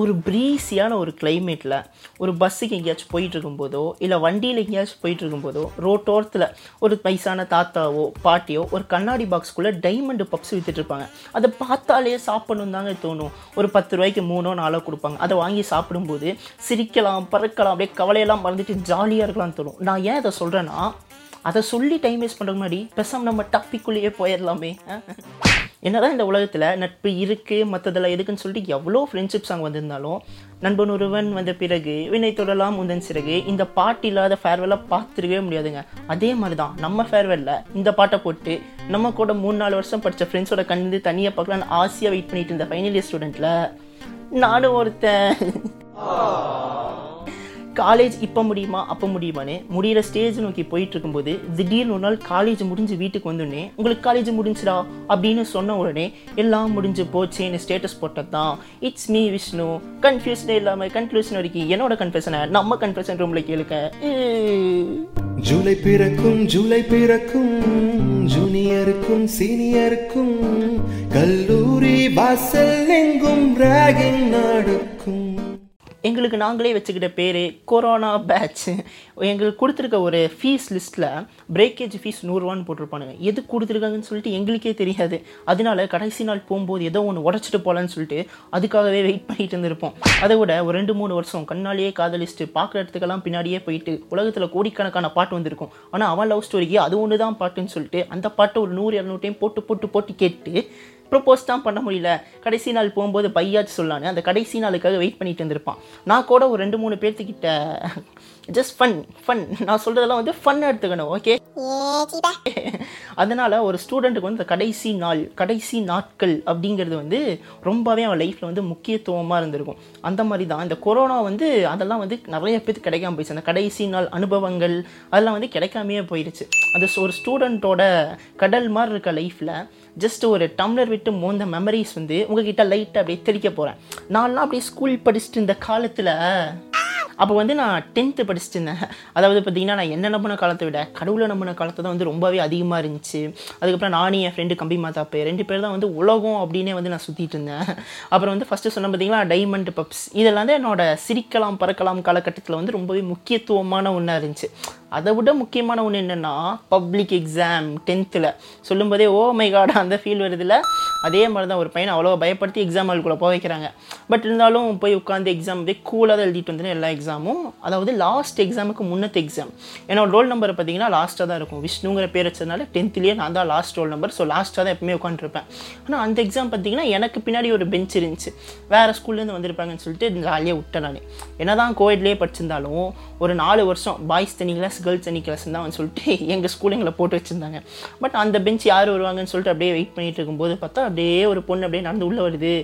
ஒரு ப்ரீஸியான ஒரு கிளைமேட்டில் ஒரு பஸ்ஸுக்கு எங்கேயாச்சும் போயிட்டு இருக்கும்போதோ இல்லை வண்டியில் எங்கேயாச்சும் போயிட்டு இருக்கும்போதோ ரோட்டோரத்தில் ஒரு வயசான தாத்தாவோ பாட்டியோ ஒரு கண்ணாடி பாக்ஸ்க்குள்ளே டைமண்டு பப்ஸ் விற்றுட்ருப்பாங்க அதை பார்த்தாலே சாப்பிடணும் தாங்க தோணும். ஒரு பத்து ரூபாய்க்கு மூணோ நாலோ கொடுப்பாங்க. அதை வாங்கி சாப்பிடும்போது சிரிக்கலாம் பறக்கலாம் அப்படியே கவலையெல்லாம் மறந்துட்டு ஜாலியாக இருக்கலாம்னு தோணும். நான் ஏன் அதை சொல்கிறேன்னா அதை சொல்லி டைம் வேஸ்ட் பண்ணுறதுக்கு முன்னாடி பெசாம நம்ம டாப்பிக்குள்ளேயே போயிடலாமே. என்னதான் இந்த உலகத்தில் நட்பு இருக்குது மற்றதெல்லாம் எதுக்குன்னு சொல்லிட்டு எவ்வளோ ஃப்ரெண்ட்ஷிப்ஸ் அங்கே வந்திருந்தாலும் நண்பன் ஒருவன் வந்த பிறகு வினை தொடலாம் உந்தன் சிறகு இந்த பாட்டு இல்லாத ஃபேர்வெல்லாம் பார்த்துருக்கவே முடியாதுங்க. அதே மாதிரி தான் நம்ம ஃபேர்வெல்ல இந்த பாட்டை போட்டு நம்ம கூட மூணு நாலு வருஷம் படித்த ஃப்ரெண்ட்ஸோட கண்டு தனியாக பார்க்கலான்னு ஆசையாக வெயிட் பண்ணிட்டு இருந்த ஃபைனல் இயர் ஸ்டூடெண்ட்டில் நானும் ஒருத்தன். காலேஜ் இப்போ முடியுமா அப்போ முடியுமான்னு முடிகிற ஸ்டேஜ் நோக்கி போயிட்டு இருக்கும்போது திடீர்னு ஒரு நாள் காலேஜ் முடிஞ்சு வீட்டுக்கு வந்தோடனே உங்களுக்கு காலேஜ் முடிஞ்சுடா? அப்படின்னு சொன்ன உடனே எல்லாம் முடிஞ்சு போச்சேன்னு ஸ்டேட்டஸ் போட்டது தான் இட்ஸ் மீ விஷ்ணு கன்ஃபியூஸ்டே இல்லாமல் கன்க்ளூஷன் வரைக்கும் என்னோட கன்ஃபியூஷனை நம்ம கன்ஃபியூஷன் ரூமில் கேளுக்க. ஜூலை பிறக்கும் ஜூலை பிறக்கும் ஜூனியருக்கும் சீனியருக்கும் கல்லூரி வாசல் எங்கும் ராகிங் நடக்கும். எங்களுக்கு நாங்களே வச்சுக்கிட்ட பேர் கொரோனா பேட்ச் எங்களுக்கு கொடுத்துருக்க ஒரு ஃபீஸ் லிஸ்ட்டில் பிரேக்கேஜ் ஃபீஸ் நூறுரூவான்னு போட்டிருப்பானுங்க. எது கொடுத்துருக்காங்கன்னு சொல்லிட்டு எங்களுக்கே தெரியாது. அதனால கடைசி நாள் போகும்போது ஏதோ ஒன்று உடச்சிட்டு போகலான்னு சொல்லிட்டு அதுக்காகவே வெயிட் பண்ணிட்டு இருந்திருப்போம். அதை விட ஒரு ரெண்டு மூணு வருஷம் கண்ணாலேயே காதலிச்சுட்டு பார்க்குற இடத்துக்கெல்லாம் பின்னாடியே போயிட்டு உலகத்தில் கோடிக்கணக்கான பாட்டு வந்திருக்கும். ஆனால் அவன் லவ் ஸ்டோரிக்கு அது ஒன்று தான் பாட்டுன்னு சொல்லிட்டு அந்த பாட்டை ஒரு நூறு இரநூறு டைம் போட்டு போட்டு போட்டு கேட்டு ப்ரப்போஸ் தான் பண்ண முடியல. கடைசி நாள் போகும்போது பையாச்சு சொல்லான்னு அந்த கடைசி நாளுக்காக வெயிட் பண்ணிட்டு இருந்திருப்பான். நான் கூட ஒரு ரெண்டு மூணு பேர்த்துக்கிட்ட ஜஸ்ட் ஃபன் ஃபன் நான் சொல்கிறதெல்லாம் வந்து ஃபன் எடுத்துக்கணும் ஓகே அதனால் ஒரு ஸ்டூடெண்ட்டுக்கு வந்து கடைசி நாள் கடைசி நாட்கள் அப்படிங்கிறது வந்து ரொம்பவே அவன் லைஃப்பில் வந்து முக்கியத்துவமாக இருந்திருக்கும். அந்த மாதிரி தான் இந்த கொரோனா வந்து அதெல்லாம் வந்து நிறைய பேருக்கு கிடைக்காம போயிடுச்சு. அந்த கடைசி நாள் அனுபவங்கள் அதெல்லாம் வந்து கிடைக்காமையே போயிடுச்சு. அது ஒரு ஸ்டூடெண்ட்டோட கடல் மாதிரி இருக்க லைஃப்பில் ஜஸ்ட் ஒரு டம்ளர் விட்டு மோந்த மெமரிஸ் வந்து உங்ககிட்ட லைட்டாக அப்படியே தெளிக்க போகிறேன் நான்லாம் அப்படியே ஸ்கூல் படிச்சுட்டு இந்த காலத்தில் அப்போ வந்து நான் டென்த்து படிச்சுட்டு இருந்தேன். அதாவது பார்த்தீங்கன்னா நான் என்ன நம்பின காலத்தை விட கடவுளை நம்பின காலத்தை தான் வந்து ரொம்பவே அதிகமாக இருந்துச்சு. அதுக்கப்புறம் நானும் என் ஃப்ரெண்டு கம்பி மாதாப்பே ரெண்டு பேர் தான் வந்து உலகம் அப்படின்னே வந்து நான் சுற்றிட்டு இருந்தேன். அப்புறம் வந்து ஃபஸ்ட்டு சொன்ன பார்த்தீங்கன்னா டைமண்ட் பப்ஸ் இதெல்லாம் வந்து என்னோட சிரிக்கலாம் பறக்கலாம் காலகட்டத்தில் வந்து ரொம்பவே முக்கியத்துவமான ஒன்றா இருந்துச்சு. அதை விட முக்கியமான ஒன்று என்னென்னா பப்ளிக் எக்ஸாம் டென்த்தில் சொல்லும்போதே ஓ மை காட் அந்த ஃபீல் வருதுல்ல அதே மாதிரி தான் ஒரு பையனை அவ்வளோ பயப்படுத்தி எக்ஸாம் ஹாலுக்குள்ளே போக வைக்கிறாங்க. பட் இருந்தாலும் போய் உட்காந்து எக்ஸாம் அப்படியே கூலாக தான் எழுதிட்டு வந்தேன் எல்லா எக்ஸாமும் அதாவது லாஸ்ட் எக்ஸாமுக்கு முன்னத்து எக்ஸாம் என்னோட ரோல் நம்பர் பார்த்தீங்கன்னா லாஸ்ட்டாக தான் இருக்கும். விஷ்ணுங்கிற பேர் வச்சதுனால டென்த்துலேயே நான் தான் லாஸ்ட் ரோல் நம்பர் ஸோ லாஸ்ட்டாக தான் எப்பவுமே உட்காந்துருப்பேன் ஆனால் அந்த எக்ஸாம் பார்த்தீங்கன்னா எனக்கு பின்னாடி ஒரு பெஞ்ச் இருந்துச்சு. வேறு ஸ்கூல்லேருந்து வந்திருப்பாங்கன்னு சொல்லிட்டு ஜாலியாக விட்டேன் நான். என்ன தான் கோவிட்லேயே படிச்சிருந்தாலும் ஒரு நாலு வருஷம் பாய்ஸ் தனி கிளாஸ் கேர்ள்ஸ் தனி கிளாஸ் தான் சொல்லிட்டு எங்கள் ஸ்கூல் எங்களை போட்டு வச்சுருந்தாங்க. பட் அந்த பெஞ்ச் யார் வருவாங்கன்னு சொல்லிட்டு அப்படியே வெயிட் பண்ணிட்டு இருக்கும்போது பார்த்தா அப்படியே ஒரு பொண்ணு அப்படியே நடந்து உள்ளே வருது.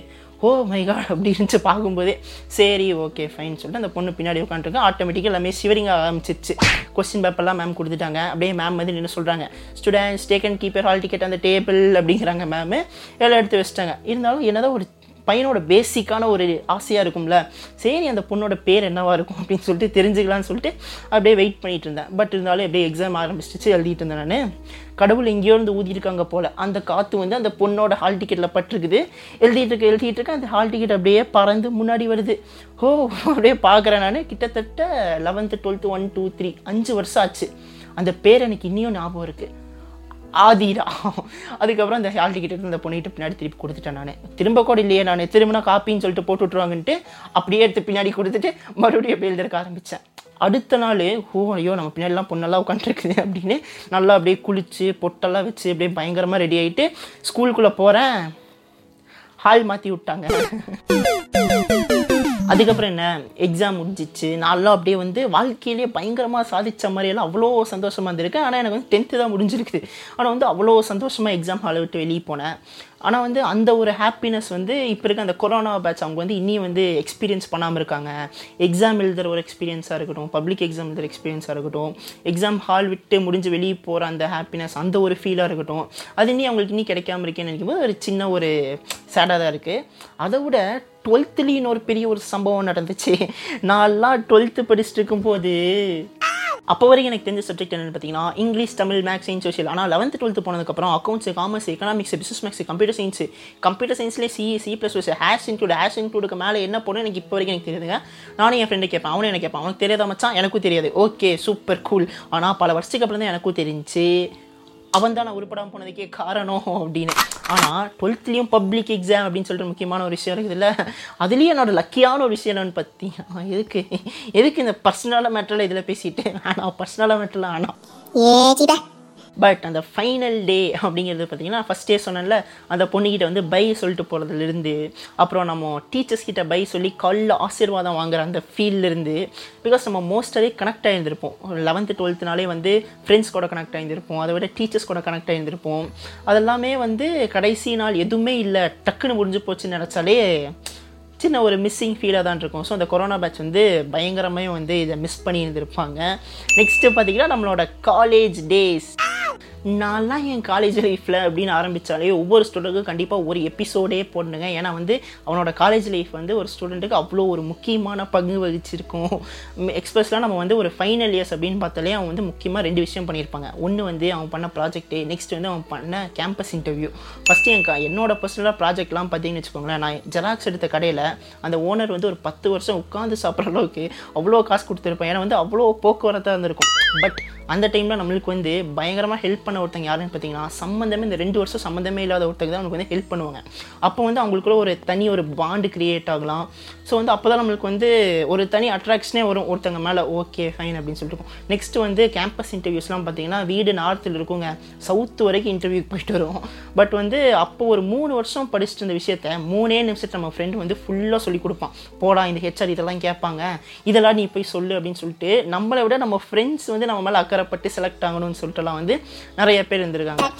Oh ஓ மைகாட் அப்படி இருந்துச்சு பார்க்கும்போதே. சரி ஓகே ஃபைன் சொல்லிட்டு அந்த பொண்ணு பின்னாடி உட்காந்துருக்கு ஆட்டோமேட்டிக்காக எல்லாமே சிவரிங்க ஆரம்பிச்சிச்சு கொஸ்டின் பேப்பர்லாம் மேம் கொடுத்துட்டாங்க. அப்படியே மேம் வந்து என்ன சொல்கிறாங்க students take and keep your hall ticket அந்த டேபிள் அப்படிங்கிறாங்க மேமு எல்லாம் எடுத்து வச்சிட்டாங்க. இருந்தாலும் என்னதான் ஒரு பையனோட பேசிக்கான ஒரு ஆசையாக இருக்கும்ல. சரி அந்த பொண்ணோட பேர் என்னவாக இருக்கும் அப்படின்னு சொல்லிட்டு தெரிஞ்சுக்கலான்னு சொல்லிட்டு அப்படியே வெயிட் பண்ணிகிட்டு இருந்தேன். பட் இருந்தாலும் அப்படியே எக்ஸாம் ஆரம்பிச்சிச்சு எழுதிட்டு இருந்தேன் நான். கடவுள் எங்கேயோ இருந்து ஊதியிருக்காங்க போல். அந்த காற்று வந்து அந்த பொண்ணோட ஹால் டிக்கெட்டில் பட்டிருக்குது. எழுதிட்டு இருக்க எழுதிட்டு இருக்க அந்த ஹால் டிக்கெட் அப்படியே பறந்து முன்னாடி வருது. ஓ அப்படியே பார்க்குறேன் நான். கிட்டத்தட்ட eleventh twelfth one two three அஞ்சு வருஷம் ஆச்சு. அந்த பேர் எனக்கு இன்னியும் ஞாபகம் இருக்குது ஆதிரா அதுக்கப்புறம் அந்த ஹால் டிக்கெட் எடுத்து அந்த பொண்ணிட்டு பின்னாடி திருப்பி கொடுத்துட்டேன் நான். திரும்ப கூட இல்லையே நான். திரும்பினா காப்பின்னு சொல்லிட்டு போட்டு விட்ருவாங்கன்ட்டு அப்படியே எடுத்து பின்னாடி கொடுத்துட்டு மறுபடியும் அப்படியே எழுதிருக்க ஆரம்பித்தேன் அடுத்த நாள் ஓ ஐயோ நம்ம பின்னாடிலாம் பொண்ணெல்லாம் உட்காந்துருக்குது அப்படின்னு நல்லா அப்படியே குளித்து பொட்டெல்லாம் வச்சு அப்படியே பயங்கரமாக ரெடி ஆகிட்டு ஸ்கூலுக்குள்ளே போகிறேன் ஹால் மாற்றி விட்டாங்க. அதுக்கப்புறம் என்ன? எக்ஸாம் முடிஞ்சிச்சு. நான்லாம் அப்படியே வந்து வாழ்க்கையிலேயே பயங்கரமாக சாதித்த மாதிரியெல்லாம் அவ்வளோ சந்தோஷமாக இருந்திருக்கு. ஆனால் எனக்கு வந்து டென்த்து தான் முடிஞ்சிருக்குது. ஆனால் வந்து அவ்வளோ சந்தோஷமாக எக்ஸாம் ஹாலை விட்டு வெளியே போனேன். ஆனால் வந்து அந்த ஒரு ஹாப்பினஸ் வந்து இப்போ இருக்க அந்த கொரோனா பேட்ச் அவங்க வந்து இன்னும் வந்து எக்ஸ்பீரியன்ஸ் பண்ணாமல் இருக்காங்க. எக்ஸாம் எழுதுகிற ஒரு எக்ஸ்பீரியன்ஸாக இருக்கட்டும் பப்ளிக் எக்ஸாம் எழுதுகிற எக்ஸ்பீரியன்ஸாக இருக்கட்டும் எக்ஸாம் ஹால் விட்டு முடிஞ்சு வெளியே போகிற அந்த ஹாப்பினஸ் அந்த ஒரு ஃபீலாக இருக்கட்டும் அது இன்னும் அவங்களுக்கு இன்னும் கிடைக்காம இருக்கேன்னு நினைக்கும்போது ஒரு சின்ன ஒரு சேடாக தான் இருக்குது அதை விட டுவெல்த்துலேயும் ஒரு பெரிய ஒரு சம்பவம் நடந்துச்சு. நான்லாம் டுவெல்த்து படிச்சுட்டு இருக்கும்போது அப்போ வரைக்கும் எனக்கு தெரிஞ்ச சப்ஜெக்ட் என்னென்னு பார்த்தீங்கன்னா English Tamil maths science social ஆனால் லெவன்த்து டுவெல்த்து போனதுக்கப்புறம் accounts commerce economics business maths computer science computer சயின்ஸ்லேயே C C plus plus hash include hash இன்க்ளூடுக்கு மேலே என்ன போகணும் எனக்கு இப்போ வரைக்கும் எனக்கு தெரியுதுங்க. நானும் என் ஃப்ரெண்டு கேட்பேன் அவனும் எனக்கு கேட்பான் அவனுக்கு தெரியாத மச்சான்? எனக்கும் தெரியாது. ஓகே சூப்பர் கூல் ஆனால் பல வருஷத்துக்கு அப்புறம் தான் எனக்கும் தெரிஞ்சு. அவன் தான் நான் உருப்படாமல் போனதுக்கே காரணம் அப்படின்னு. ஆனால் டுவெல்த்லேயும் பப்ளிக் எக்ஸாம் அப்படின்னு சொல்லிட்டு முக்கியமான ஒரு விஷயம் இருக்குதுல்ல? அதுலேயும் என்னோட லக்கியான ஒரு விஷயம் என்னன்னு பார்த்தீங்கன்னா எதுக்கு? எதுக்கு இந்த பர்சனலாக மேட்டரில் இதில் பேசிட்டு ஆனால் பர்சனலாக மேட்டரில் ஆனால் பட் அந்த ஃபைனல் டே அப்படிங்கிறது பார்த்தீங்கன்னா ஃபஸ்ட் டே சொன்னேன்ல அந்த பொண்ணுக்கிட்ட வந்து பை சொல்லிட்டு போகிறதுலேருந்து அப்புறம் நம்ம டீச்சர்ஸ் கிட்ட பை சொல்லி காலில் ஆசீர்வாதம் வாங்குற அந்த ஃபீல்லேருந்து பிகாஸ் நம்ம மோஸ்டாகவே கனெக்ட் ஆகியிருந்திருப்போம் லெவன்த்து டுவெல்த்துனாலே வந்து ஃப்ரெண்ட்ஸ் கூட கனெக்ட் ஆகியிருந்திருப்போம் அதை விட டீச்சர்ஸ் கூட கனெக்ட் ஆகியிருந்திருப்போம் அதெல்லாமே வந்து கடைசி நாள் எதுவுமே இல்லை. டக்குன்னு முடிஞ்சு போச்சுன்னு நினச்சாலே சின்ன ஒரு மிஸ்ஸிங் ஃபீலாக தான் இருக்கும். ஸோ அந்த கொரோனா பேட்ச் வந்து பயங்கரமாக வந்து இதை மிஸ் பண்ணி இருந்திருப்பாங்க நெக்ஸ்ட்டு பார்த்தீங்கன்னா நம்மளோட காலேஜ் டேஸ் நான்லாம் என் காலேஜ் லைஃப்பில் அப்படின்னு ஆரம்பித்தாலே ஒவ்வொரு ஸ்டூடெண்ட்டுக்கும் கண்டிப்பாக ஒரு எபிசோடே போடணுங்க. ஏன்னா வந்து அவனோட காலேஜ் லைஃப் வந்து ஒரு ஸ்டூடெண்ட்டுக்கு அவ்வளோ ஒரு முக்கியமான பங்கு வகிச்சிருக்கும். எக்ஸ்பிரஸ்லாம் நம்ம வந்து ஒரு ஃபைனல் இயர்ஸ் அப்படின்னு பார்த்தாலே அவன் வந்து முக்கியமாக ரெண்டு விஷயம் பண்ணியிருப்பாங்க. ஒன்று வந்து அவன் பண்ண ப்ராஜெக்ட்டு நெக்ஸ்ட் வந்து அவன் பண்ண கேம்பஸ் இன்டர்வியூ ஃபஸ்ட்டு என் க- என்னோட பர்சனலாக ப்ராஜெக்ட்லாம் பார்த்தீங்கன்னு வச்சுக்கோங்களேன் நான் ஜெராக்ஸ் எடுத்த கடையில் அந்த ஓனர் வந்து ஒரு பத்து வருஷம் உட்காந்து சாப்பிட்ற அளவுக்கு அவ்வளோ காசு கொடுத்துருப்பேன். ஏன்னா வந்து அவ்வளோ போக்குவரத்தாக இருந்திருக்கும். பட் அந்த டைமில் நம்மளுக்கு வந்து பயங்கரமாக ஹெல்ப் பண்ண ஒருத்தங்க யாருன்னு பார்த்தீங்கன்னா சம்மந்தமே இந்த ரெண்டு வருஷம் சம்மந்தமே இல்லாத ஒருத்தங்க தான் நமக்கு வந்து ஹெல்ப் பண்ணுவாங்க. அப்போ வந்து அவங்களுக்குள்ள ஒரு தனி ஒரு பாண்டு கிரியேட் ஆகலாம். ஸோ வந்து அப்போ தான் நம்மளுக்கு வந்து ஒரு தனி அட்ராக்ஷனே வரும் ஒருத்தங்க மேலே. ஓகே ஃபைன் அப்படின்னு சொல்லிட்டு நெக்ஸ்ட் வந்து கேம்பஸ் இன்டர்வியூஸ்லாம் பார்த்தீங்கன்னா வீடு நார்த்தில் இருக்குங்க. சவுத் வரைக்கும் இன்டர்வியூக்கு போயிட்டு வருவோம். பட் வந்து அப்போ ஒரு மூணு வருஷம் படிச்சுட்டு இருந்த விஷயத்த மூணே நிமிஷத்தை நம்ம ஃப்ரெண்டு வந்து ஃபுல்லாக சொல்லி கொடுப்பான். போடா இந்த ஹெச்ஆர் இதெல்லாம் கேட்பாங்க. இதெல்லாம் நீ போய் சொல்லு அப்படின்னு சொல்லிட்டு நம்மளை விட நம்ம ஃப்ரெண்ட்ஸ் வந்து நம்ம மேலே அக்கறைப்பட்டு செலக்ட் ஆகணும்னு சொல்லிட்டுலாம் வந்து நிறைய பேர் இருந்திருக்காங்க.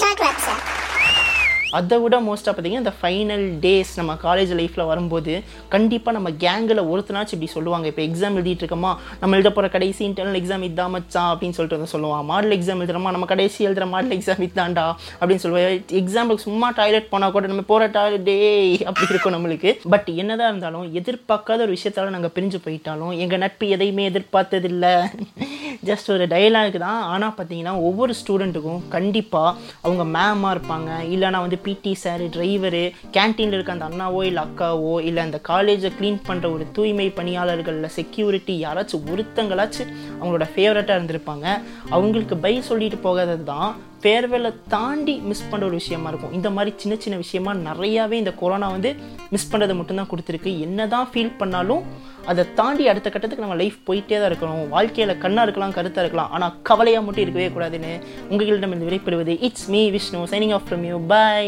அதை விட மோஸ்ட்டாக பார்த்தீங்கன்னா இந்த ஃபைனல் டேஸ் நம்ம காலேஜ் லைஃப்பில் வரும்போது கண்டிப்பாக நம்ம கேங்கில் ஒருத்தனாச்சும் இப்படி சொல்லுவாங்க. இப்போ எக்ஸாம் எழுதிட்டு இருக்கோமா நம்ம எழுத போகிற கடைசி இன்டர்னல் எக்ஸாம் இதான் மச்சான் அப்படின்னு சொல்லிட்டு வந்து சொல்லுவான். மாடல் எக்ஸாம் எழுதுறோமா நம்ம கடைசி எழுதுற மாடல் எக்ஸாம் இதான்டா அப்படின்னு சொல்லுவேன் எக்ஸாம்பிளுக்கு சும்மா டாய்லெட் போனால் கூட நம்ம போகிற டாய்லெட் டே அப்படி இருக்கும் நம்மளுக்கு. பட் என்னதான் இருந்தாலும் எதிர்பார்க்காத ஒரு விஷயத்தால நாங்கள் பிரிஞ்சு போயிட்டாலும் எங்கள் நட்பு எதையுமே எதிர்பார்த்ததில்லை. ஜஸ்ட் ஒரு டைலாக் தான். ஆனால் பார்த்தீங்கன்னா ஒவ்வொரு ஸ்டூடெண்ட்டுக்கும் கண்டிப்பாக அவங்க மேமாக இருப்பாங்க. இல்லைனா வந்து பிடி சார் டிரைவரு கேன்டீனில் இருக்க அந்த அண்ணாவோ இல்லை அக்காவோ இல்லை அந்த காலேஜை க்ளீன் பண்ணுற ஒரு தூய்மை பணியாளர்களில் செக்யூரிட்டி யாராச்சும் ஒருத்தங்களாச்சும் அவங்களோட ஃபேவரட்டாக இருந்திருப்பாங்க. அவங்களுக்கு பை சொல்லிட்டு போகாதது தான் ஃபேர்வெலை தாண்டி மிஸ் பண்ணுற ஒரு விஷயமா இருக்கும். இந்த மாதிரி சின்ன சின்ன விஷயமா நிறையாவே இந்த கொரோனா வந்து மிஸ் பண்ணுறதை மட்டும்தான் கொடுத்துருக்கு. என்ன தான் ஃபீல் பண்ணாலும் அதை தாண்டி அடுத்த கட்டத்துக்கு நம்ம லைஃப் போயிட்டே தான் இருக்கணும். வாழ்க்கையில் கண்ணாக இருக்கலாம் கருத்தாக இருக்கலாம். ஆனால் கவலையாக மட்டும் இருக்கவே கூடாதுன்னு உங்கள்கிட்ட நம்ம விடைபெறுவது it's me Vishnu signing off from you bye